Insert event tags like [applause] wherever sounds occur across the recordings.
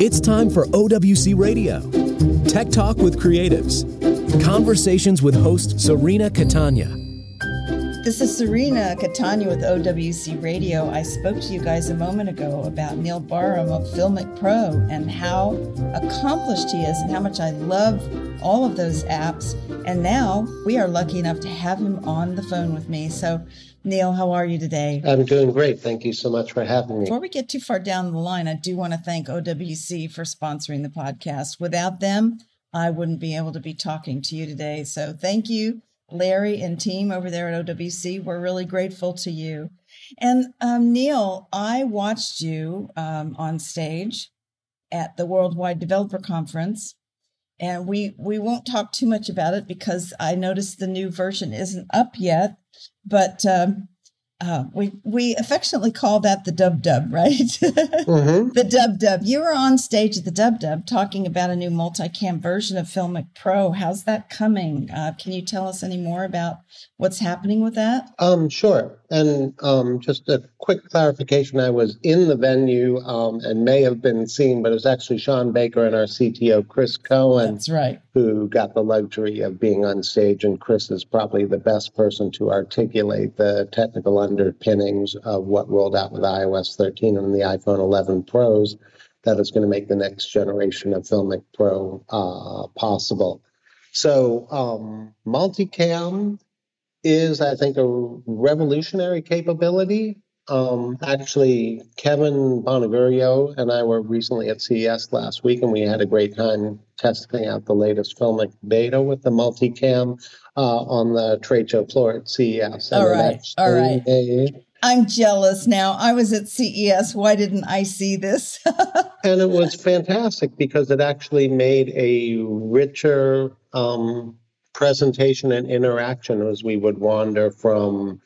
It's time for OWC Radio. Tech Talk with Creatives. Conversations with host Serena Catania. This is Serena Catania with OWC Radio. I spoke to you guys a moment ago about Neil Barham of Filmic Pro and how accomplished he is and how much I love all of those apps. And now we are lucky enough to have him on the phone with me. So, Neil, how are you today? I'm doing great. Thank you so much for having me. Before we get too far down the line, I do want to thank OWC for sponsoring the podcast. Without them, I wouldn't be able to be talking to you today. So, thank you, Larry and team over there at OWC. We're really grateful to you. And um, Neil, I watched you um, on stage at the Worldwide Developer Conference and we we won't talk too much about it because I noticed the new version isn't up yet. But um, uh, we we affectionately call that the dub dub, right? [laughs] mm-hmm. the dub dub. You were on stage at the dub dub talking about a new multicam version of Filmic Pro. How's that coming? Uh, can you tell us any more about what's happening with that? Um, sure. And um, just a quick clarification: I was in the venue um, and may have been seen, but it was actually Sean Baker and our CTO Chris Cohen. That's right. Who got the luxury of being on stage, and Chris is probably the best person to articulate the technical underpinnings of what rolled out with iOS 13 and the iPhone 11 Pros that is going to make the next generation of Filmic Pro uh, possible. So, um, multicam is, I think, a revolutionary capability. Um, actually, Kevin Bonagurio and I were recently at CES last week, and we had a great time testing out the latest filmic beta with the multicam uh, on the trade show floor at CES. All right, all right. I'm jealous now. I was at CES. Why didn't I see this? [laughs] and it was fantastic because it actually made a richer um, presentation and interaction as we would wander from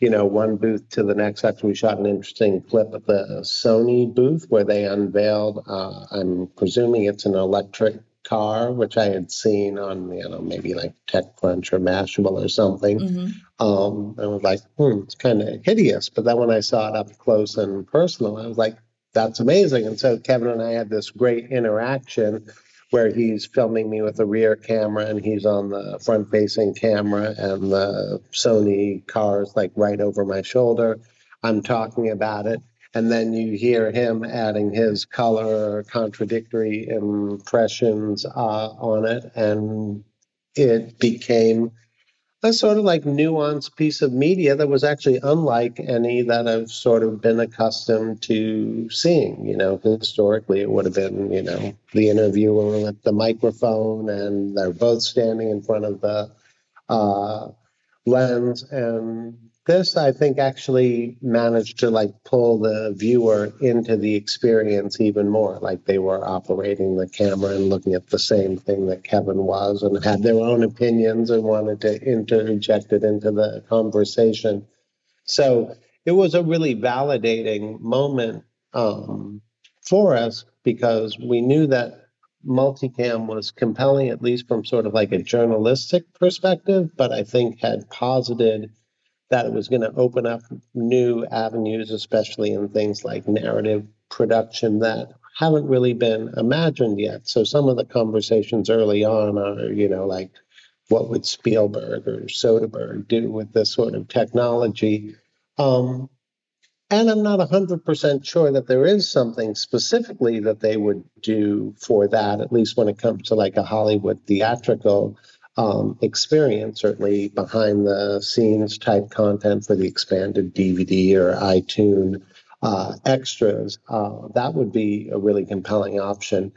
you know, one booth to the next. Actually, we shot an interesting clip at the Sony booth where they unveiled, uh, I'm presuming it's an electric car, which I had seen on, you know, maybe like TechCrunch or Mashable or something. Mm-hmm. Um, I was like, hmm, it's kind of hideous. But then when I saw it up close and personal, I was like, that's amazing. And so Kevin and I had this great interaction where he's filming me with a rear camera and he's on the front facing camera and the Sony car is like right over my shoulder. I'm talking about it. And then you hear him adding his color contradictory impressions uh, on it. And it became a sort of like nuanced piece of media that was actually unlike any that I've sort of been accustomed to seeing. You know, historically it would have been, you know, the interviewer with the microphone and they're both standing in front of the uh, lens and this, I think, actually managed to like pull the viewer into the experience even more. Like they were operating the camera and looking at the same thing that Kevin was and had their own opinions and wanted to interject it into the conversation. So it was a really validating moment um, for us because we knew that multicam was compelling, at least from sort of like a journalistic perspective, but I think had posited that it was going to open up new avenues, especially in things like narrative production that haven't really been imagined yet. So some of the conversations early on are, you know, like what would Spielberg or Soderbergh do with this sort of technology? Um, and I'm not 100% sure that there is something specifically that they would do for that, at least when it comes to like a Hollywood theatrical um, experience, certainly behind the scenes type content for the expanded DVD or iTunes uh, extras, uh, that would be a really compelling option.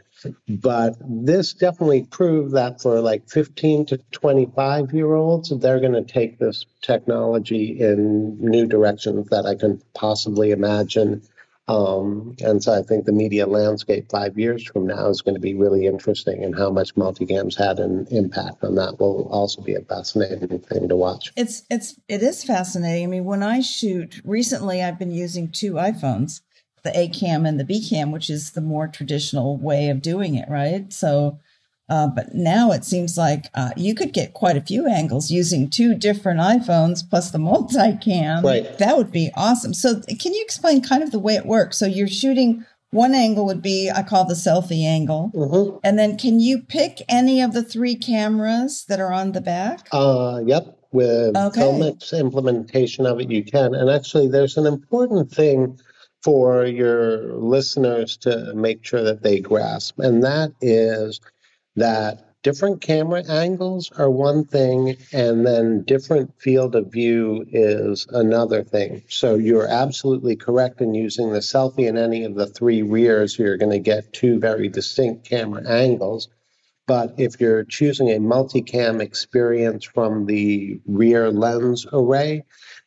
But this definitely proved that for like 15 to 25 year olds, they're going to take this technology in new directions that I can possibly imagine um, and so I think the media landscape five years from now is going to be really interesting, and how much multicams had an impact on that will also be a fascinating thing to watch. It's it's it is fascinating. I mean, when I shoot recently, I've been using two iPhones, the A cam and the B cam, which is the more traditional way of doing it, right? So uh, but now it seems like uh, you could get quite a few angles using two different iPhones plus the multicam. Right. That would be awesome. So, can you explain kind of the way it works? So, you're shooting one angle would be I call the selfie angle. Mm-hmm. And then can you pick any of the three cameras that are on the back? Uh, yep. With Okay. Implementation of it, you can. And actually, there's an important thing for your listeners to make sure that they grasp, and that is that different camera angles are one thing, and then different field of view is another thing. So you're absolutely correct in using the selfie in any of the three rears. You're going to get two very distinct camera angles. But if you're choosing a multicam experience from the rear lens array,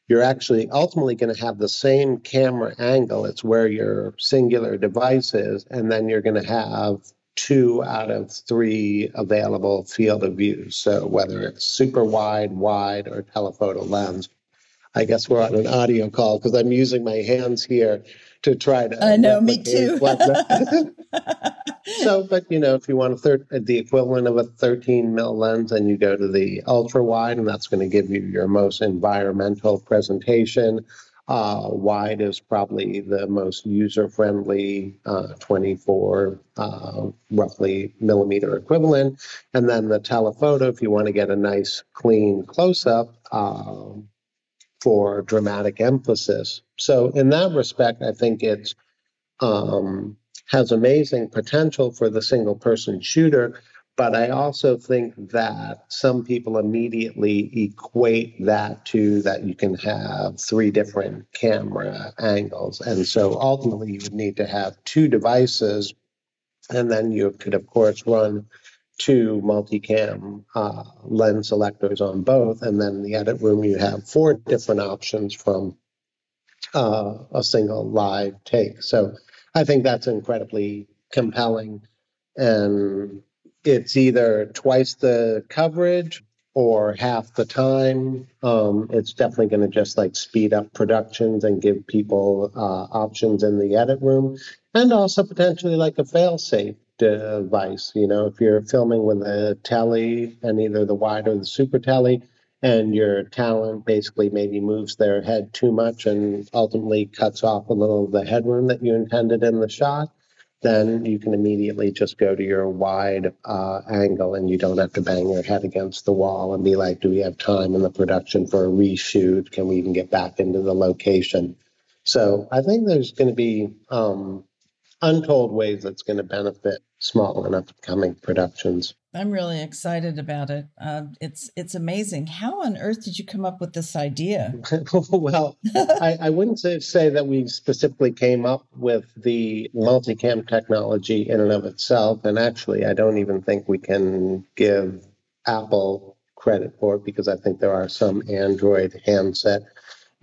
you're actually ultimately going to have the same camera angle. It's where your singular device is, and then you're going to have two out of three available field of view. So whether it's super wide, wide, or telephoto lens. I guess we're on an audio call because I'm using my hands here to try to. I know, me too. [laughs] so, but you know, if you want a third, the equivalent of a 13 mil lens, and you go to the ultra wide, and that's going to give you your most environmental presentation. Uh, wide is probably the most user friendly, uh, 24 uh, roughly millimeter equivalent. And then the telephoto, if you want to get a nice clean close up, um, for dramatic emphasis. So in that respect, I think it's um, has amazing potential for the single person shooter. But I also think that some people immediately equate that to that you can have three different camera angles. And so ultimately, you would need to have two devices. And then you could, of course, run two multicam uh, lens selectors on both. And then in the edit room, you have four different options from uh, a single live take. So I think that's incredibly compelling. And it's either twice the coverage or half the time. Um, it's definitely going to just like speed up productions and give people uh, options in the edit room and also potentially like a fail safe device. You know, if you're filming with a telly and either the wide or the super telly, and your talent basically maybe moves their head too much and ultimately cuts off a little of the headroom that you intended in the shot, then you can immediately just go to your wide uh, angle and you don't have to bang your head against the wall and be like, do we have time in the production for a reshoot? Can we even get back into the location? So I think there's going to be um, untold ways that's going to benefit small and upcoming productions. I'm really excited about it. Uh, it's it's amazing. How on earth did you come up with this idea? [laughs] well, I, I wouldn't say, say that we specifically came up with the multicam technology in and of itself. And actually, I don't even think we can give Apple credit for it because I think there are some Android handset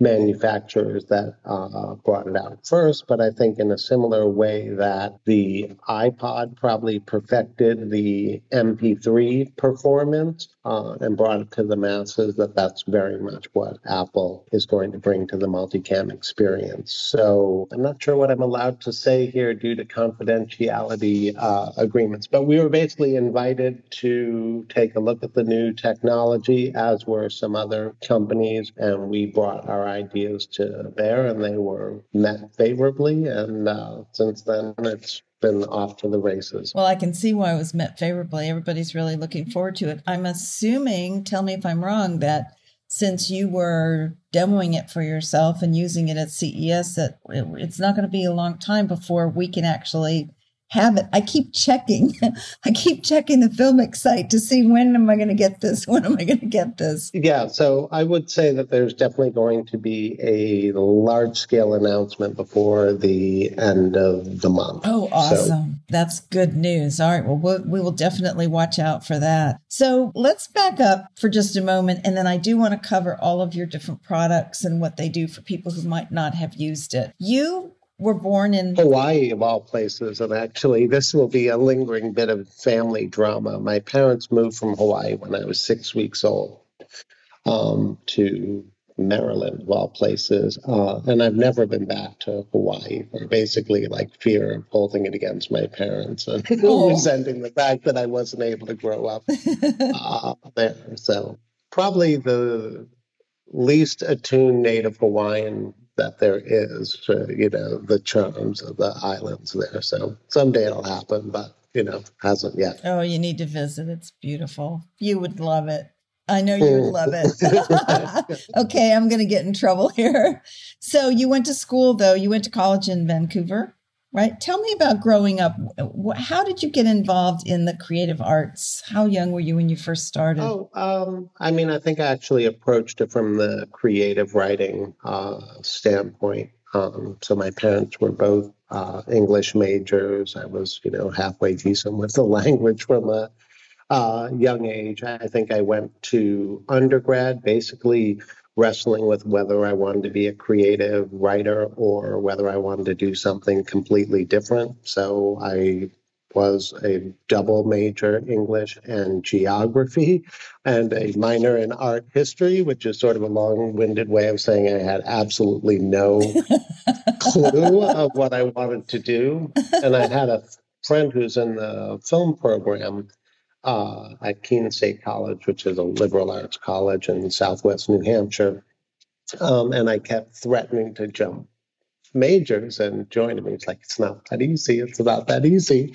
manufacturers that uh, brought it out first. But I think in a similar way that the iPod probably perfected the MP3 performance uh, and brought it to the masses, that that's very much what Apple is going to bring to the multicam experience. So I'm not sure what I'm allowed to say here due to confidentiality uh, agreements, but we were basically invited to take a look at the new technology, as were some other companies, and we brought our ideas to bear, and they were met favorably. And uh, since then, it's been off to the races. Well, I can see why it was met favorably. Everybody's really looking forward to it. I'm assuming, tell me if I'm wrong, that since you were demoing it for yourself and using it at CES, that it, it's not going to be a long time before we can actually have it. I keep checking. [laughs] I keep checking the Filmic site to see when am I going to get this? [laughs] When am I going to get this? Yeah, so I would say that there's definitely going to be a large scale announcement before the end of the month. Oh, So- awesome. That's good news. All right. Well, we'll, we will definitely watch out for that. So let's back up for just a moment. And then I do want to cover all of your different products and what they do for people who might not have used it. You were born in, Hawaii, of all places. And actually, this will be a lingering bit of family drama. My parents moved from Hawaii when I was six weeks old um, to Maryland, of all places. Uh, and I've never been back to Hawaii for basically like fear of holding it against my parents and [laughs] [laughs] resenting the fact that I wasn't able to grow up [laughs] uh, there. So, probably the least attuned native Hawaiian that there is, for, you know, the charms of the islands there. So someday it'll happen, but you know, hasn't yet. Oh, you need to visit. It's beautiful. You would love it. I know you would love it. [laughs] [laughs] okay, I'm going to get in trouble here. So you went to school though. You went to college in Vancouver, right? Tell me about growing up. How did you get involved in the creative arts? How young were you when you first started? Oh, um, I mean, I think I actually approached it from the creative writing uh, standpoint. Um, so my parents were both uh, English majors. I was, you know, halfway decent with the [laughs] language from a uh, young age. I think I went to undergrad basically wrestling with whether I wanted to be a creative writer or whether I wanted to do something completely different. So I was a double major English and geography and a minor in art history, which is sort of a long winded way of saying I had absolutely no [laughs] clue of what I wanted to do. And I had a friend who's in the film program uh, at Keene State College, which is a liberal arts college in southwest New Hampshire. Um, and I kept threatening to jump majors and join me. It's like, it's not that easy. It's not that easy.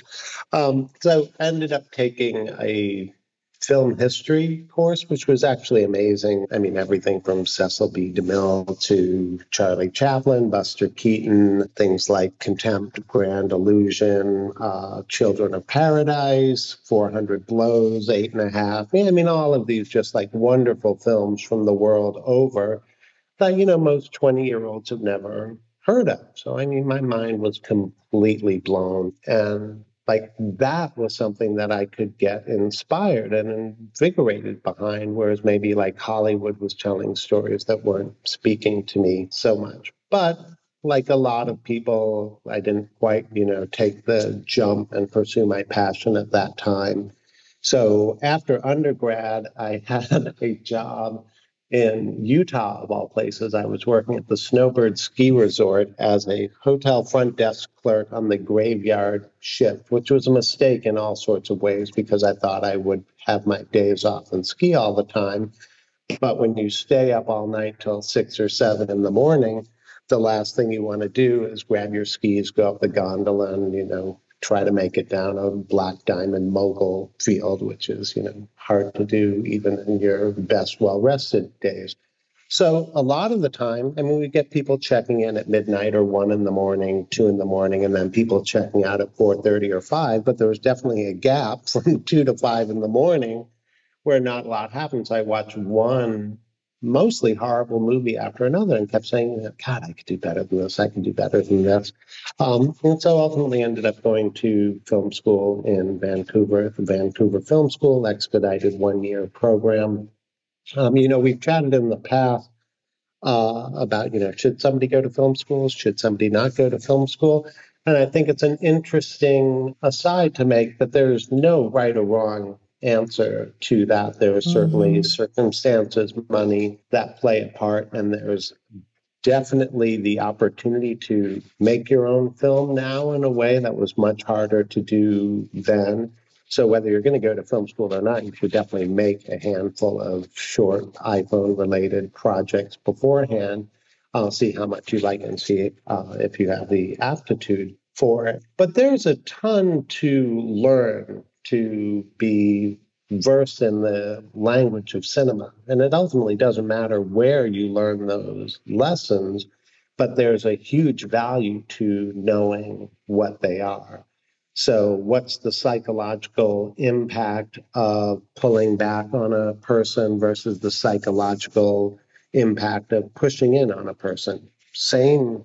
Um, so I ended up taking a film history course, which was actually amazing. I mean, everything from Cecil B. DeMille to Charlie Chaplin, Buster Keaton, things like Contempt, Grand Illusion, uh, Children of Paradise, 400 Blows, Eight and a Half. I mean, all of these just like wonderful films from the world over that, you know, most 20 year olds have never heard of. So, I mean, my mind was completely blown. And like that was something that I could get inspired and invigorated behind, whereas maybe like Hollywood was telling stories that weren't speaking to me so much. But like a lot of people, I didn't quite, you know, take the jump and pursue my passion at that time. So after undergrad, I [laughs] had a job in Utah, of all places. I was working at the Snowbird Ski Resort as a hotel front desk clerk on the graveyard shift, which was a mistake in all sorts of ways because I thought I would have my days off and ski all the time. But when you stay up all night till six or seven in the morning, the last thing you want to do is grab your skis, go up the gondola, and you know try to make it down a black diamond mogul field, which is, you know, hard to do even in your best well rested days. So a lot of the time, I mean, we get people checking in at midnight or one in the morning, two in the morning, and then people checking out at 4:30 or 5. But there was definitely a gap [laughs] from two to five in the morning where not a lot happens. I watched one mostly horrible movie after another and kept saying, God, I could do better than this. I can do better than this. Um, and so ultimately ended up going to film school in Vancouver, the Vancouver Film School, expedited one year program. Um, you know, we've chatted in the past uh, about, you know, should somebody go to film school? Should somebody not go to film school? And I think it's an interesting aside to make that there's no right or wrong answer to that. There are certainly mm-hmm. circumstances, money that play a part, and there's definitely the opportunity to make your own film now in a way that was much harder to do then. So whether you're going to go to film school or not, you should definitely make a handful of short iPhone related projects beforehand. I'll see how much you like and see uh, if you have the aptitude for it. But there's a ton to learn to be versed in the language of cinema. And it ultimately doesn't matter where you learn those lessons, but there's a huge value to knowing what they are. So, what's the psychological impact of pulling back on a person versus the psychological impact of pushing in on a person? Same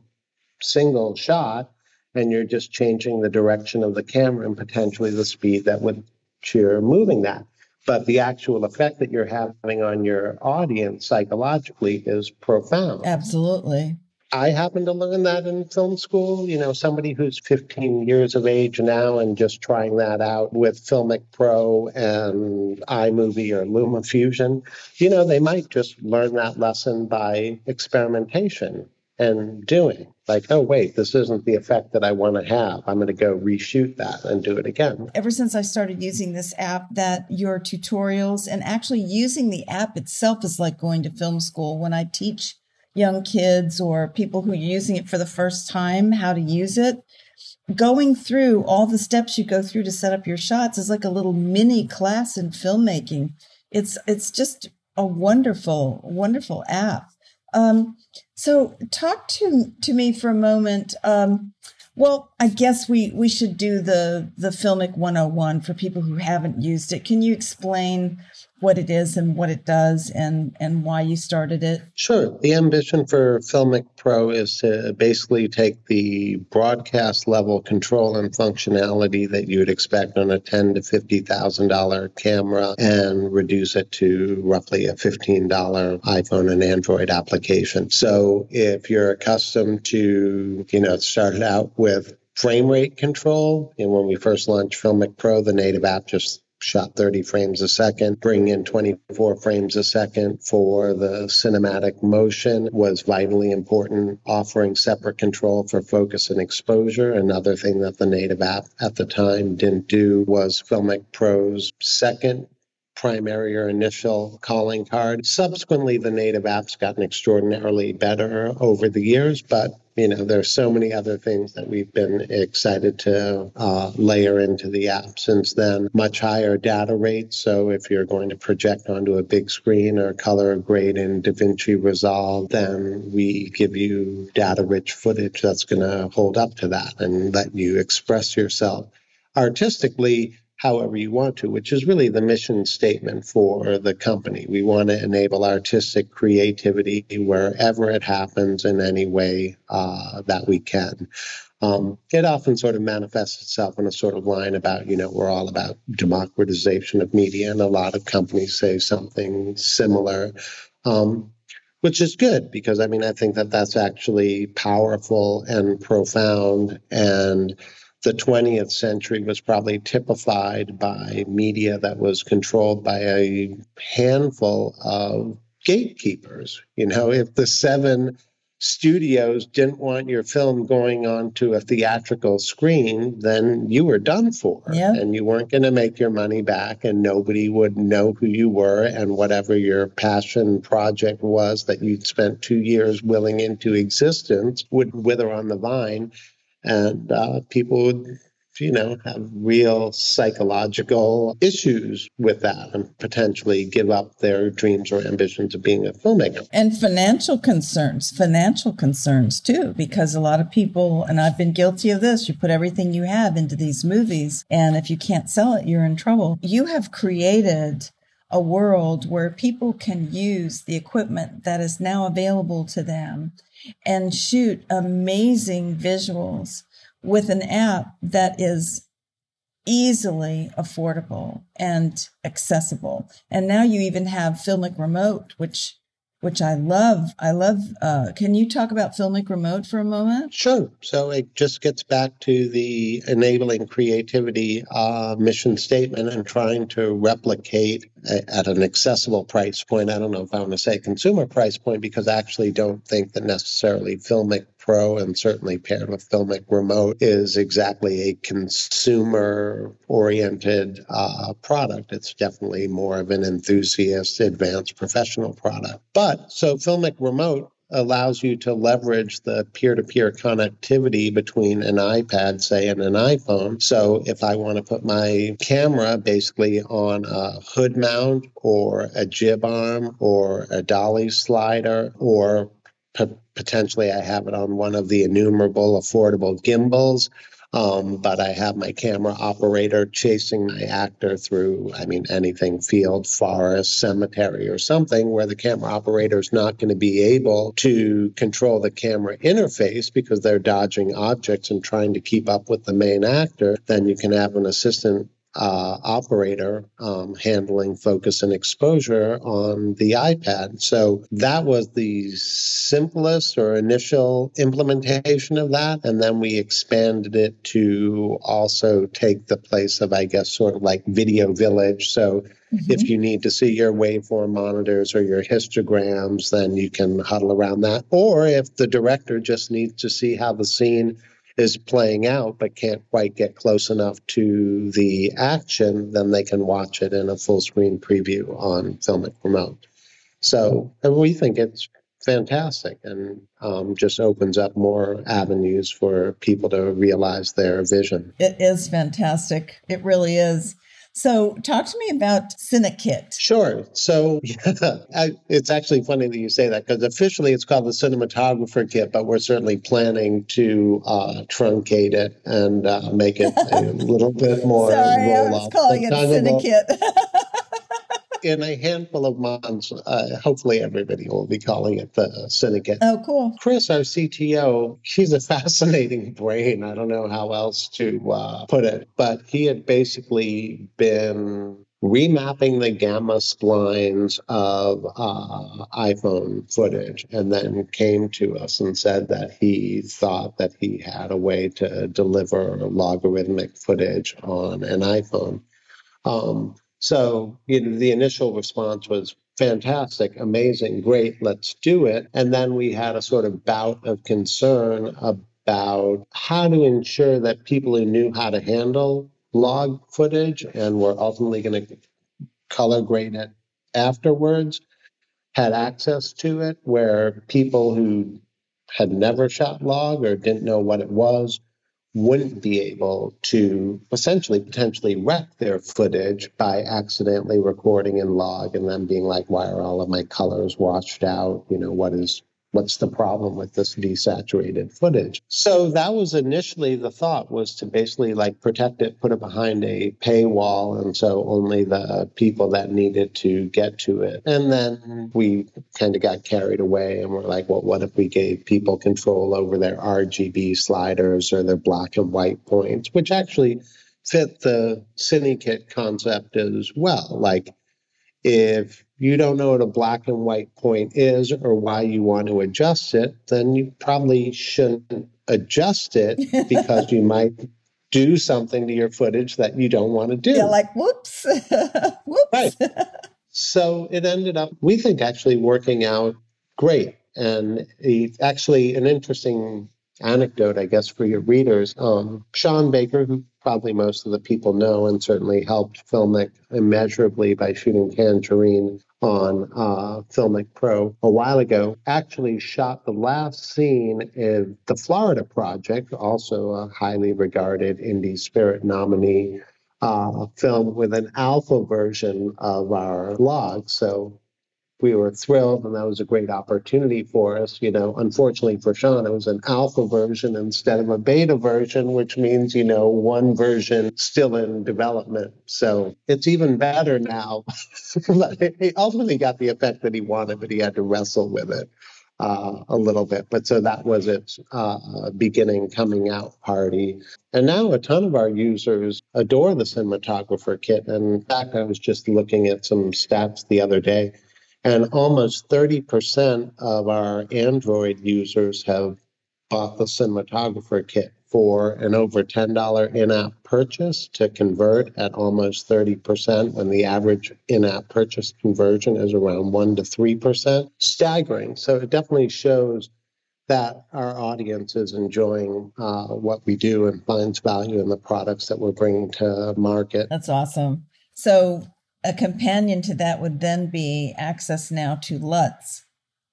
single shot, and you're just changing the direction of the camera and potentially the speed that would you're moving that. But the actual effect that you're having on your audience psychologically is profound. Absolutely. I happen to learn that in film school. You know, somebody who's 15 years of age now and just trying that out with Filmic Pro and iMovie or LumaFusion, you know, they might just learn that lesson by experimentation and doing. Like, oh, wait, this isn't the effect that I want to have. I'm going to go reshoot that and do it again. Ever since I started using this app, that your tutorials and actually using the app itself is like going to film school. When I teach young kids or people who are using it for the first time how to use it. Going through all the steps you go through to set up your shots is like a little mini class in filmmaking. It's it's just a wonderful, wonderful app. Um, so talk to to me for a moment. Um, well, I guess we, we should do the, the Filmic 101 for people who haven't used it. Can you explain what it is and what it does and, and why you started it? Sure. The ambition for Filmic Pro is to basically take the broadcast level control and functionality that you would expect on a ten to fifty thousand dollar camera and reduce it to roughly a fifteen dollar iPhone and Android application. So if you're accustomed to, you know, it started out with frame rate control. And when we first launched Filmic Pro, the native app just shot 30 frames a second, bring in 24 frames a second for the cinematic motion was vitally important. Offering separate control for focus and exposure. Another thing that the native app at the time didn't do was Filmic Pro's second primary or initial calling card. Subsequently, the native app's gotten extraordinarily better over the years, but you know, there's so many other things that we've been excited to uh, layer into the app since then. Much higher data rates. So if you're going to project onto a big screen or color grade in DaVinci Resolve, then we give you data rich footage that's going to hold up to that and let you express yourself artistically however you want to, which is really the mission statement for the company. We want to enable artistic creativity wherever it happens in any way uh, that we can. Um, it often sort of manifests itself in a sort of line about, you know, we're all about democratization of media, and a lot of companies say something similar. Um, which is good because I mean I think that that's actually powerful and profound and the 20th century was probably typified by media that was controlled by a handful of gatekeepers. You know, if the seven studios didn't want your film going onto a theatrical screen, then you were done for. Yeah. And you weren't going to make your money back, and nobody would know who you were. And whatever your passion project was that you'd spent two years willing into existence would wither on the vine and uh, people would you know have real psychological issues with that and potentially give up their dreams or ambitions of being a filmmaker. And financial concerns financial concerns too because a lot of people and i've been guilty of this you put everything you have into these movies and if you can't sell it you're in trouble. You have created a world where people can use the equipment that is now available to them and shoot amazing visuals with an app that is easily affordable and accessible. And now you even have Filmic Remote, which which I love. I love. Uh, can you talk about Filmic Remote for a moment? Sure. So it just gets back to the enabling creativity uh, mission statement and trying to replicate a, at an accessible price point. I don't know if I want to say consumer price point because I actually don't think that necessarily Filmic Pro and certainly paired with Filmic Remote is exactly a consumer oriented uh, product. It's definitely more of an enthusiast, advanced professional product. But so Filmic Remote allows you to leverage the peer-to-peer connectivity between an iPad, say, and an iPhone. So if I want to put my camera basically on a hood mount or a jib arm or a dolly slider or potentially I have it on one of the innumerable affordable gimbals. Um, but I have my camera operator chasing my actor through, I mean, anything field, forest, cemetery, or something where the camera operator is not going to be able to control the camera interface because they're dodging objects and trying to keep up with the main actor. Then you can have an assistant uh, operator um, handling focus and exposure on the iPad. So that was the simplest or initial implementation of that. And then we expanded it to also take the place of, I guess, sort of like Video Village. So Mm-hmm. If you need to see your waveform monitors or your histograms, then you can huddle around that. Or if the director just needs to see how the scene is playing out but can't quite get close enough to the action, then they can watch it in a full screen preview on Filmic Remote. So we think it's fantastic and um, just opens up more avenues for people to realize their vision. It is fantastic. It really is. So, talk to me about CineKit. Sure. So, yeah, [laughs] I, it's actually funny that you say that because officially it's called the Cinematographer Kit, but we're certainly planning to uh, truncate it and uh, make it a [laughs] little bit more. Sorry, I was calling it CineKit. [laughs] in a handful of months, uh, hopefully everybody will be calling it the CineKit. Oh, cool. Chris, our CTO, she's a fascinating brain. I don't know how else to uh, put it, but he had basically been remapping the gamma splines of uh, iPhone footage and then came to us and said that he thought that he had a way to deliver logarithmic footage on an iPhone. Um, so, you know, the initial response was fantastic, amazing, great, let's do it. And then we had a sort of bout of concern about how to ensure that people who knew how to handle log footage and were ultimately going to color grade it afterwards had access to it, where people who had never shot log or didn't know what it was wouldn't be able to essentially potentially wreck their footage by accidentally recording in log and then being like, why are all of my colors washed out? You know, what is what's the problem with this desaturated footage? So that was initially the thought was to basically like protect it put it behind a paywall and so only the people that needed to get to it. And then we kind of got carried away and we're like well what if we gave people control over their rgb sliders or their black and white points which actually fit the CineKit concept as well. Like if you don't know what a black and white point is or why you want to adjust it, then you probably shouldn't adjust it [laughs] because you might do something to your footage that you don't want to do. Yeah, like whoops. [laughs] whoops. Right. So it ended up, we think, actually working out great. And it, actually, an interesting anecdote, I guess, for your readers. Um, Sean Baker, who probably most of the people know and certainly helped Filmic immeasurably by shooting Tangerine on uh, Filmic Pro a while ago, actually shot the last scene in the Florida Project, also a highly regarded Indie Spirit nominee. Uh, film with an alpha version of our log. So we were thrilled and that was a great opportunity for us. You know, unfortunately for Sean, it was an alpha version instead of a beta version, which means, you know, one version still in development. So it's even better now. [laughs] he ultimately got the effect that he wanted, but he had to wrestle with it. Uh, a little bit. But so that was its uh, beginning coming out party. And now a ton of our users adore the cinematographer kit. And in fact, I was just looking at some stats the other day. And almost 30% of our Android users have bought the cinematographer kit for an over $10 in app purchase to convert at almost 30% when the average in app purchase conversion is around 1 to 3%. Staggering. So it definitely shows that our audience is enjoying uh, what we do and finds value in the products that we're bringing to market. That's awesome. So a companion to that would then be access now to LUTs.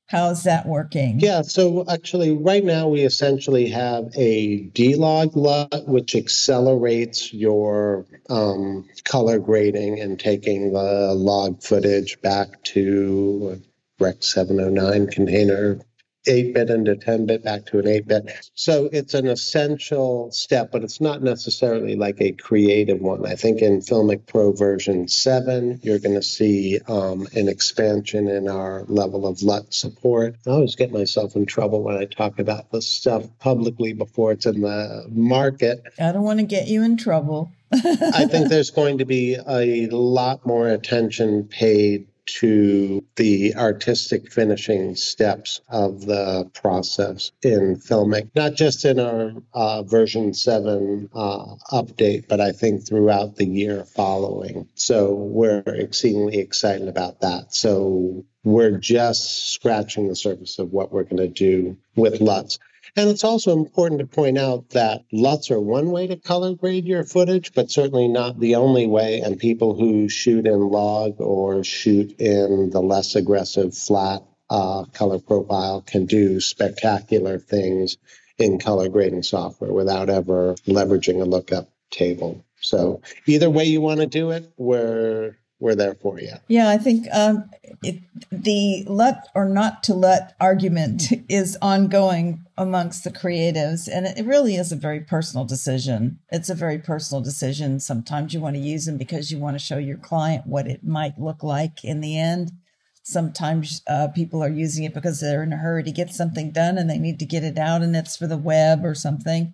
How's that working? Yeah, so actually, right now we essentially have a D-Log LUT, which accelerates your um, color grading and taking the log footage back to Rec 709 container 8 bit into 10 bit back to an 8 bit. So it's an essential step, but it's not necessarily like a creative one. I think in Filmic Pro version 7, you're going to see um, an expansion in our level of LUT support. I always get myself in trouble when I talk about this stuff publicly before it's in the market. I don't want to get you in trouble. [laughs] I think there's going to be a lot more attention paid to the artistic finishing steps of the process in filming, not just in our uh, version 7 uh, update, but I think throughout the year following. So we're exceedingly excited about that. So we're just scratching the surface of what we're going to do with LUTs. And it's also important to point out that LUTs are one way to color grade your footage, but certainly not the only way. And people who shoot in log or shoot in the less aggressive flat uh, color profile can do spectacular things in color grading software without ever leveraging a lookup table. So either way you want to do it, we're we're there for you. Yeah, I think um, it, the LUT or not to LUT argument [laughs] is ongoing amongst the creatives, and it really is a very personal decision. It's a very personal decision. Sometimes you want to use them because you want to show your client what it might look like in the end. Sometimes uh, people are using it because they're in a hurry to get something done and they need to get it out, and it's for the web or something.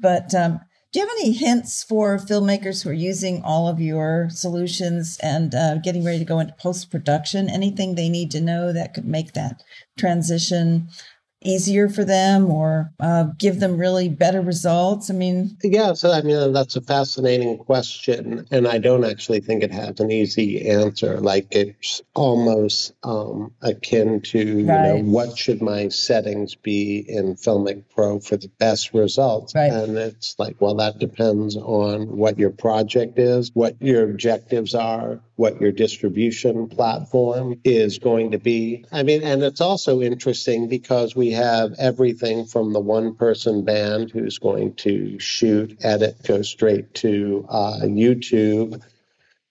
But um, do you have any hints for filmmakers who are using all of your solutions and uh, getting ready to go into post production? Anything they need to know that could make that transition easier for them or uh, give them really better results? I mean, yeah, so I mean, that's a fascinating question. And I don't actually think it has an easy answer. Like it's almost um, akin to, you know, what should my settings be in Filmic Pro for the best results? Right. And it's like, well, that depends on what your project is, what your objectives are, what your distribution platform is going to be. I mean, and it's also interesting because we have everything from the one person band who's going to shoot, edit, go straight to uh, YouTube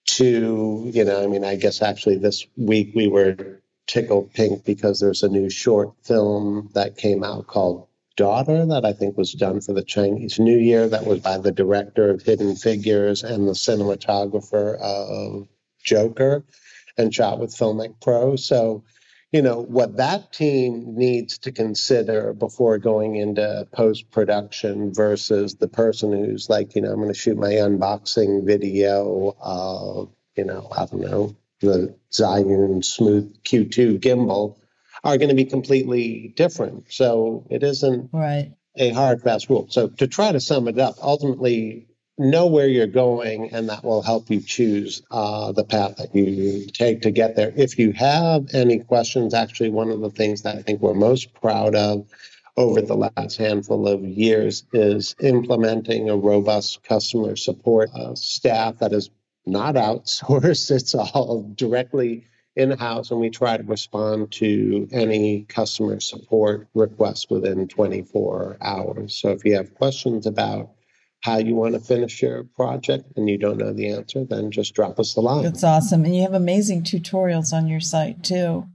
to, you know, I mean, I guess actually this week we were tickled pink because there's a new short film that came out called Daughter that I think was done for the Chinese New Year that was by the director of Hidden Figures and the cinematographer of Joker and shot with Filmic Pro. So, you know, what that team needs to consider before going into post production versus the person who's like, you know, I'm going to shoot my unboxing video of, you know, I don't know, the Zhiyun Smooth Q2 gimbal are going to be completely different. So it isn't right. a hard, fast rule. So to try to sum it up, ultimately, know where you're going, and that will help you choose uh, the path that you take to get there. If you have any questions, actually, one of the things that I think we're most proud of over the last handful of years is implementing a robust customer support uh, staff that is not [laughs] outsourced, it's all directly in house, and we try to respond to any customer support requests within 24 hours. So if you have questions about how you want to finish your project and you don't know the answer, then just drop us a line. That's awesome. And you have amazing tutorials on your site too.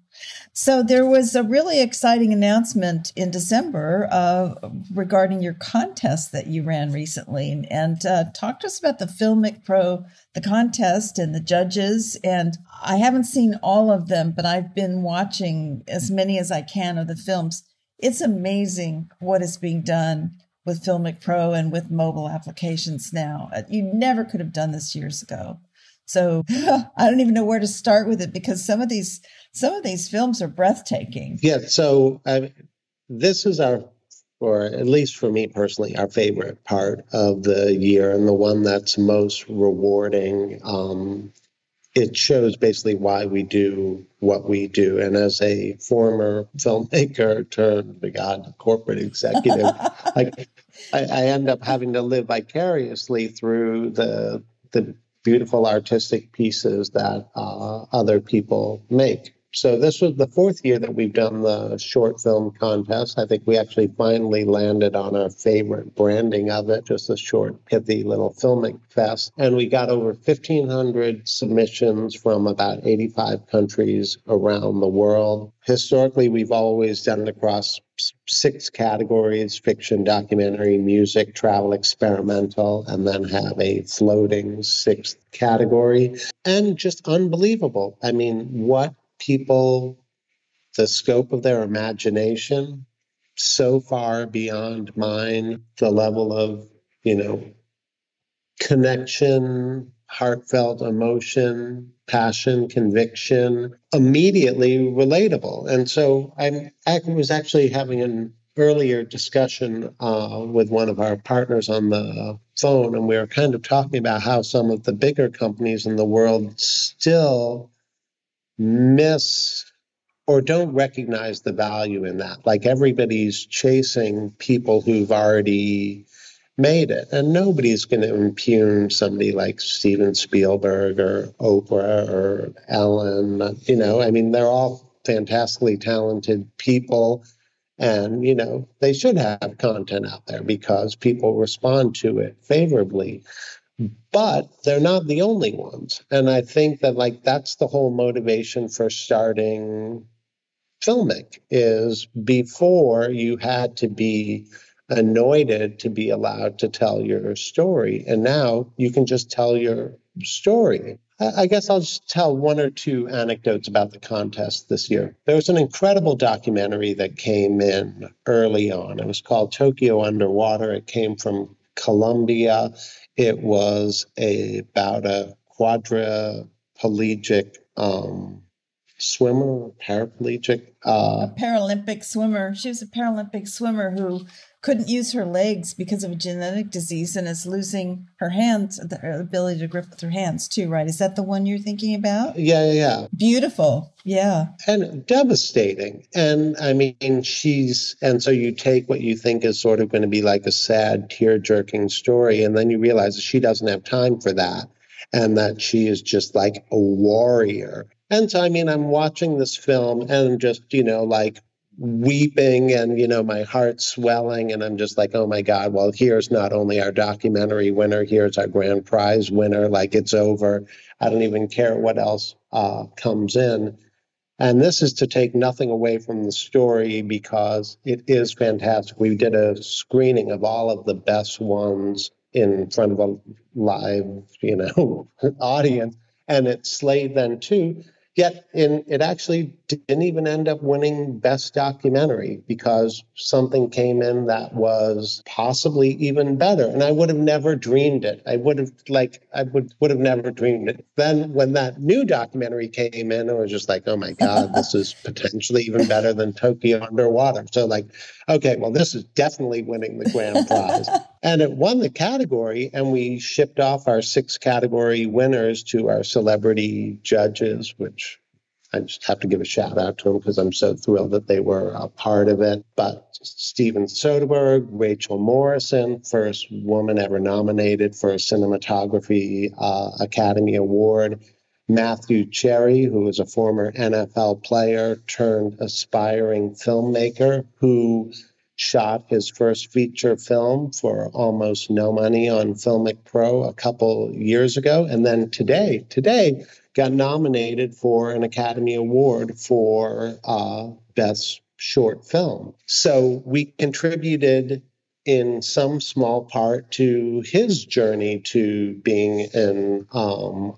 So there was a really exciting announcement in December uh, regarding your contest that you ran recently, and, uh, talk to us about the Filmic Pro, the contest, and the judges. And I haven't seen all of them, but I've been watching as many as I can of the films. It's amazing what is being done with Filmic Pro and with mobile applications now. Uh, you never could have done this years ago. So [laughs] I don't even know where to start with it because some of these some of these films are breathtaking. Yeah. So uh, this is our, or at least for me personally, our favorite part of the year and the one that's most rewarding. Um, it shows basically why we do what we do. And as a former filmmaker turned, God, corporate executive, [laughs] like I, I end up having to live vicariously through the the beautiful artistic pieces that uh, other people make. So this was the fourth year that we've done the short film contest. I think we actually finally landed on our favorite branding of it, just a short, pithy little filmic fest. And we got over 1,500 submissions from about 85 countries around the world. Historically, we've always done it across six categories fiction, documentary, music, travel, experimental, and then have a floating sixth category. And just unbelievable. I mean, what people the scope of their imagination so far beyond mine, the level of, you know, connection, heartfelt emotion, passion, conviction, immediately relatable. And so I'm, I was actually having an earlier discussion uh, with one of our partners on the phone, and we were kind of talking about how some of the bigger companies in the world still miss or don't recognize the value in that. Like everybody's chasing people who've already made it, and nobody's going to impugn somebody like Steven Spielberg or Oprah or Ellen. You know, I mean, they're all fantastically talented people. And, you know, they should have content out there because people respond to it favorably. But they're not the only ones. And I think that, like, that's the whole motivation for starting filmic is before you had to be anointed to be allowed to tell your story. And now you can just tell your story. I guess I'll just tell one or two anecdotes about the contest this year. There was an incredible documentary that came in early on. It was called Tokyo Underwater. It came from Colombia. It was a, about a quadriplegic um, swimmer, paraplegic. Uh, a Paralympic swimmer. She was a Paralympic swimmer who couldn't use her legs because of a genetic disease and is losing her hands, the ability to grip with her hands too, right? Is that the one you're thinking about? Yeah, yeah, yeah. Beautiful. Yeah. And devastating. And I mean, she's, and so you take what you think is sort of going to be like a sad, tear jerking story, and then you realize that she doesn't have time for that and that she is just like a warrior. And so, I mean, I'm watching this film and just, you know, like weeping and, you know, my heart swelling. And I'm just like, oh my God, well, here's not only our documentary winner, here's our grand prize winner. Like it's over. I don't even care what else uh, comes in. And this is to take nothing away from the story because it is fantastic. We did a screening of all of the best ones in front of a live, you know, [laughs] audience, and it slayed then too. Yet, in, it actually didn't even end up winning Best Documentary because something came in that was possibly even better. And I would have never dreamed it. I would have, like, I would, would have never dreamed it. Then, when that new documentary came in, it was just like, oh my God, [laughs] this is potentially even better than Tokyo Underwater. So, like, okay, well, this is definitely winning the grand [laughs] prize. and it won the category, and we shipped off our six category winners to our celebrity judges, which I just have to give a shout out to them because I'm so thrilled that they were a part of it. But Steven Soderbergh, Rachel Morrison, first woman ever nominated for a Cinematography uh, Academy Award. Matthew Cherry, who is a former NFL player turned aspiring filmmaker who shot his first feature film for almost no money on Filmic Pro a couple years ago. And then today, today, got nominated for an Academy Award for uh, Best Short Film. So we contributed in some small part to his journey to being an um,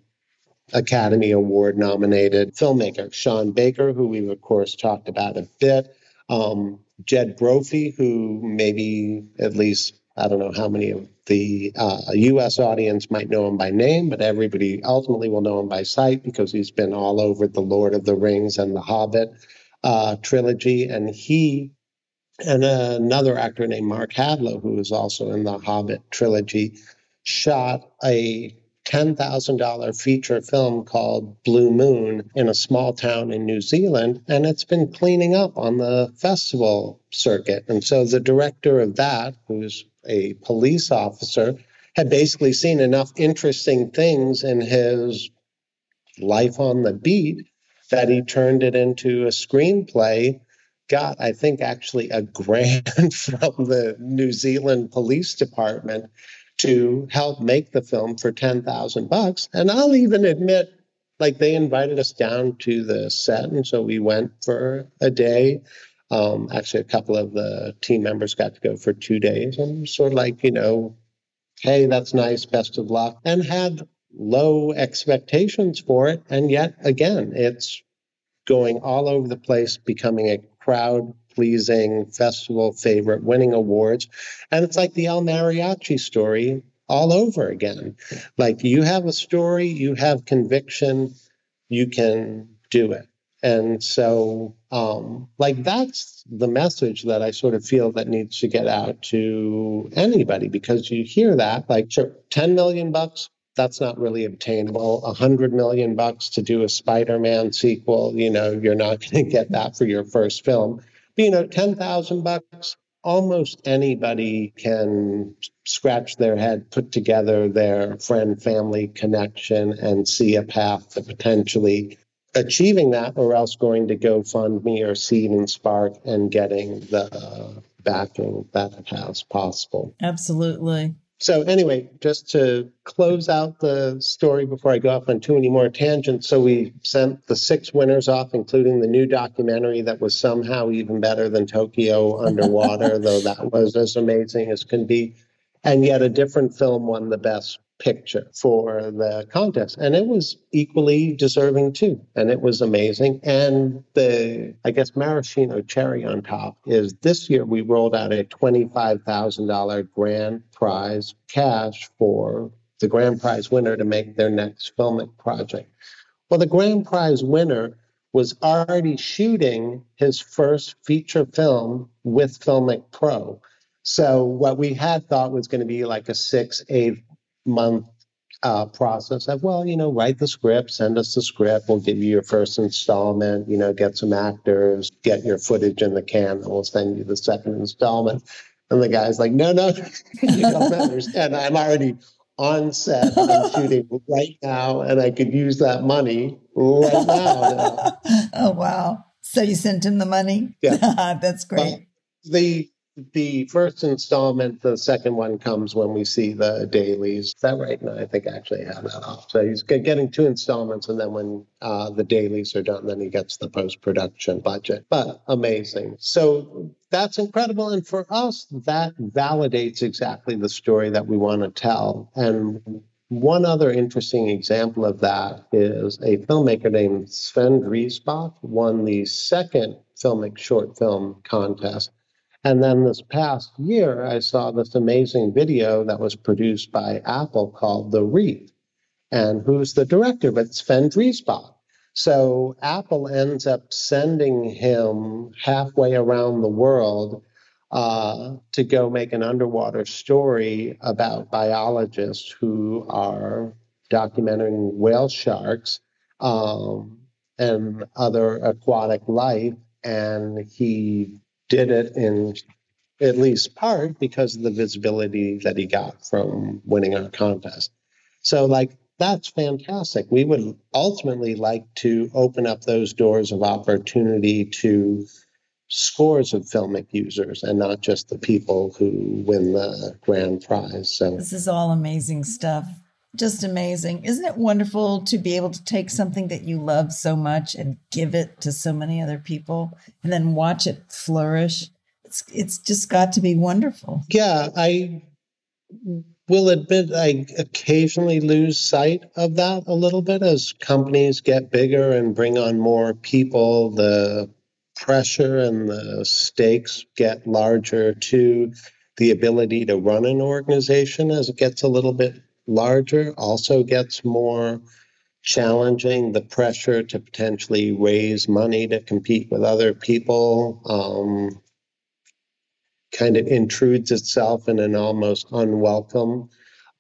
Academy Award nominated filmmaker. Sean Baker, who we've of course talked about a bit. Um, Jed Brophy, who maybe at least I don't know how many of the uh, U.S. audience might know him by name, but everybody ultimately will know him by sight because he's been all over the Lord of the Rings and the Hobbit uh, trilogy. And he and another actor named Mark Hadlow, who is also in the Hobbit trilogy, shot a $10,000 feature film called Blue Moon in a small town in New Zealand, and it's been cleaning up on the festival circuit. And so the director of that, who's a police officer, had basically seen enough interesting things in his life on the beat that he turned it into a screenplay. Got, I think, actually a grant [laughs] from the New Zealand Police Department to help make the film for 10,000 bucks. And I'll even admit, like they invited us down to the set. And so we went for a day. Um, actually, a couple of the team members got to go for two days and sort of like, you know, hey, that's nice, best of luck, and had low expectations for it. And yet again, it's going all over the place, becoming a crowd pleasing festival favorite, winning awards. And it's like the El Mariachi story all over again. Like you have a story, you have conviction, you can do it. And so, um, like, that's the message that I sort of feel that needs to get out to anybody because you hear that, like, sure, 10 million bucks, that's not really obtainable. A hundred million bucks to do a Spider-Man sequel, you know, you're not [laughs] going to get that for your first film. But, you know, 10,000 bucks, almost anybody can scratch their head, put together their friend family connection, and see a path to potentially achieving that or else going to GoFundMe or Seed and Spark and getting the backing that it has possible. Absolutely. So anyway, just to close out the story before I go off on too many more tangents, so we sent the six winners off, including the new documentary that was somehow even better than Tokyo Underwater, [laughs] though that was as amazing as can be. And yet a different film won the best picture for the contest. And it was equally deserving too. And it was amazing. And the i guess maraschino cherry on top is this year we rolled out a $25000 grand prize cash for the grand prize winner to make their next filmic project. Well the grand prize winner was already shooting his first feature film with filmic pro. So what we had thought was going to be like a six, eight month uh, process of, well, you know, write the script, send us the script, we'll give you your first installment, you know, get some actors, get your footage in the can, and we'll send you the second installment. And the guy's like, no, no, [laughs] you don't understand. I'm already on set, shooting right now, and I could use that money right now. [laughs] oh, wow. So you sent him the money? Yeah. [laughs] That's great. But the the first installment, the second one comes when we see the dailies. Is that right? No, I think I actually have that off. So he's getting two installments, and then when uh, the dailies are done, then he gets the post production budget. But amazing. So that's incredible. And for us, that validates exactly the story that we want to tell. And one other interesting example of that is a filmmaker named Sven Driesbach won the second filmic short film contest and then this past year, I saw this amazing video that was produced by Apple called The Wreath. And who's the director? But Sven Driesbach. So Apple ends up sending him halfway around the world uh, to go make an underwater story about biologists who are documenting whale sharks um, and other aquatic life. And he did it in at least part because of the visibility that he got from winning our contest. So, like, that's fantastic. We would ultimately like to open up those doors of opportunity to scores of filmic users and not just the people who win the grand prize. So, this is all amazing stuff. Just amazing. Isn't it wonderful to be able to take something that you love so much and give it to so many other people and then watch it flourish? It's it's just got to be wonderful. Yeah, I will admit I occasionally lose sight of that a little bit as companies get bigger and bring on more people. The pressure and the stakes get larger to the ability to run an organization as it gets a little bit larger also gets more challenging. The pressure to potentially raise money to compete with other people um, kind of intrudes itself in an almost unwelcome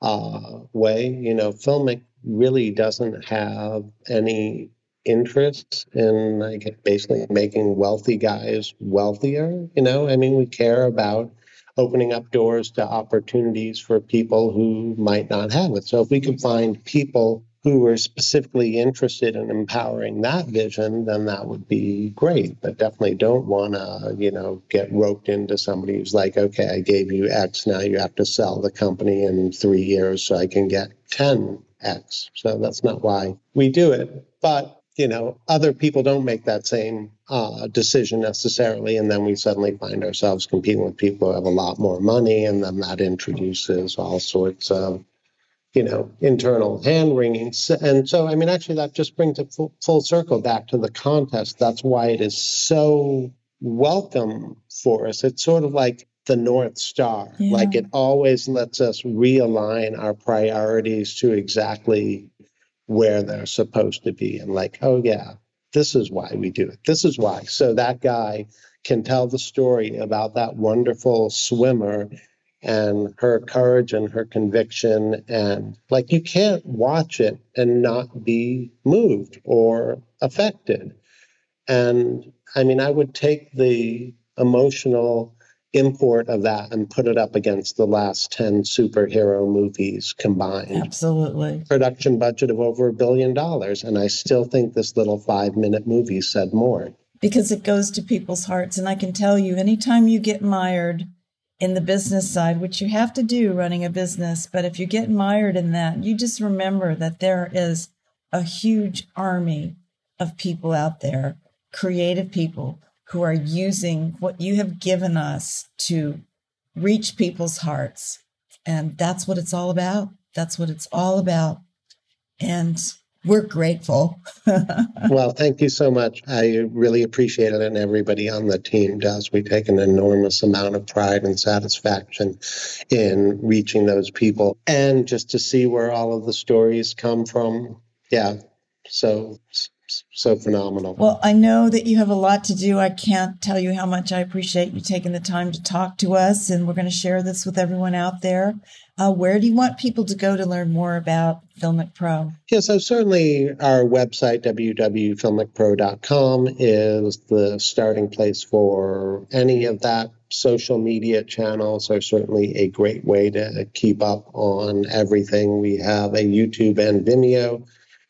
uh, way. You know, filmic really doesn't have any interest in like basically making wealthy guys wealthier. You know, I mean, we care about opening up doors to opportunities for people who might not have it. So if we could find people who are specifically interested in empowering that vision, then that would be great. But definitely don't want to, you know, get roped into somebody who's like, okay, I gave you X, now you have to sell the company in three years so I can get 10X. So that's not why we do it. But you know, other people don't make that same uh, decision necessarily, and then we suddenly find ourselves competing with people who have a lot more money, and then that introduces all sorts of, you know, internal hand wringing. And so, I mean, actually, that just brings it full, full circle back to the contest. That's why it is so welcome for us. It's sort of like the North Star. Yeah. Like it always lets us realign our priorities to exactly where they're supposed to be and like, oh, yeah, this is why we do it. This is why. So that guy can tell the story about that wonderful swimmer and her courage and her conviction. And like, you can't watch it and not be moved or affected. And I mean, I would take the emotional import of that and put it up against the last 10 superhero movies combined. Absolutely. Production budget of over a billion dollars. And I still think this little five minute movie said more. Because it goes to people's hearts. And I can tell you, anytime you get mired in the business side, which you have to do running a business, but if you get mired in that, you just remember that there is a huge army of people out there, creative people who are using what you have given us to reach people's hearts. And that's what it's all about. That's what it's all about. And we're grateful. [laughs] well, thank you so much. I really appreciate it, and everybody on the team does. We take an enormous amount of pride and satisfaction in reaching those people and just to see where all of the stories come from. Yeah. So so phenomenal. Well, I know that you have a lot to do. I can't tell you how much I appreciate you taking the time to talk to us, and we're going to share this with everyone out there. Uh, where do you want people to go to learn more about Filmic Pro? Yeah, so certainly our website, www.filmicpro.com, is the starting place for any of that. Social media channels are certainly a great way to keep up on everything. We have a YouTube and Vimeo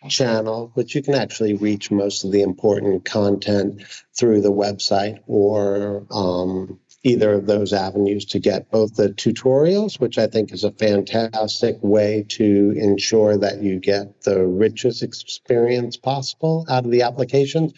channel, but you can actually reach most of the important content through the website or um, either of those avenues to get both the tutorials, which I think is a fantastic way to ensure that you get the richest experience possible out of the applications,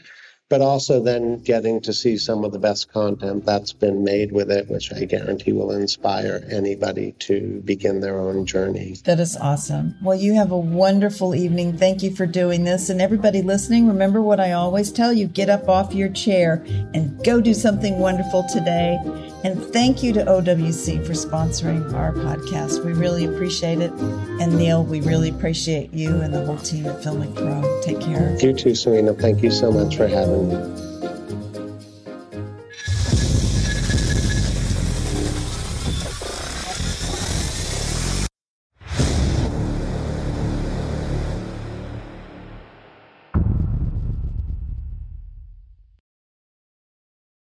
but also then getting to see some of the best content that's been made with it, which I guarantee will inspire anybody to begin their own journey. That is awesome. Well, you have a wonderful evening. Thank you for doing this. And everybody listening, remember what I always tell you get up off your chair and go do something wonderful today. And thank you to OWC for sponsoring our podcast. We really appreciate it. And Neil, we really appreciate you and the whole team at Filmic Pro. Take care. You too, Serena. Thank you so much for having me.